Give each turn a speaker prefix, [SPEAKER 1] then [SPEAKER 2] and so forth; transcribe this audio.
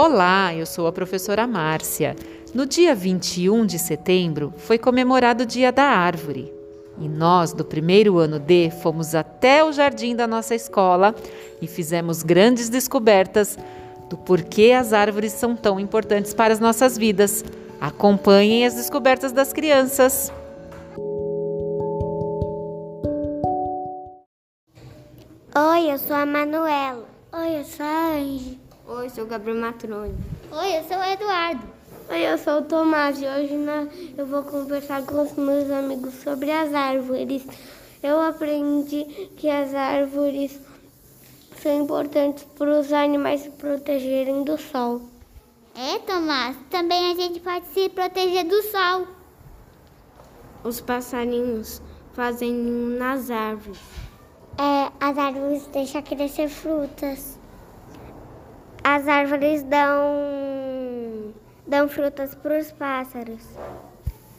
[SPEAKER 1] Olá, eu sou a professora Márcia. No dia 21 de setembro foi comemorado o Dia da Árvore. E nós, do primeiro ano D, fomos até o jardim da nossa escola e fizemos grandes descobertas do porquê as árvores são tão importantes para as nossas vidas. Acompanhem as descobertas das crianças.
[SPEAKER 2] Oi, eu sou a Manuela.
[SPEAKER 3] Oi, eu sou a Angie.
[SPEAKER 4] Oi, eu sou o Gabriel Matrone.
[SPEAKER 5] Oi, eu sou o Eduardo.
[SPEAKER 3] Oi, eu sou o Tomás e hoje eu vou conversar com os meus amigos sobre as árvores. Eu aprendi que as árvores são importantes para os animais se protegerem do sol.
[SPEAKER 5] É, Tomás, também a gente pode se proteger do sol.
[SPEAKER 4] Os passarinhos fazem ninho nas árvores.
[SPEAKER 2] É, as árvores deixam crescer frutas. As árvores dão, dão frutas para os pássaros.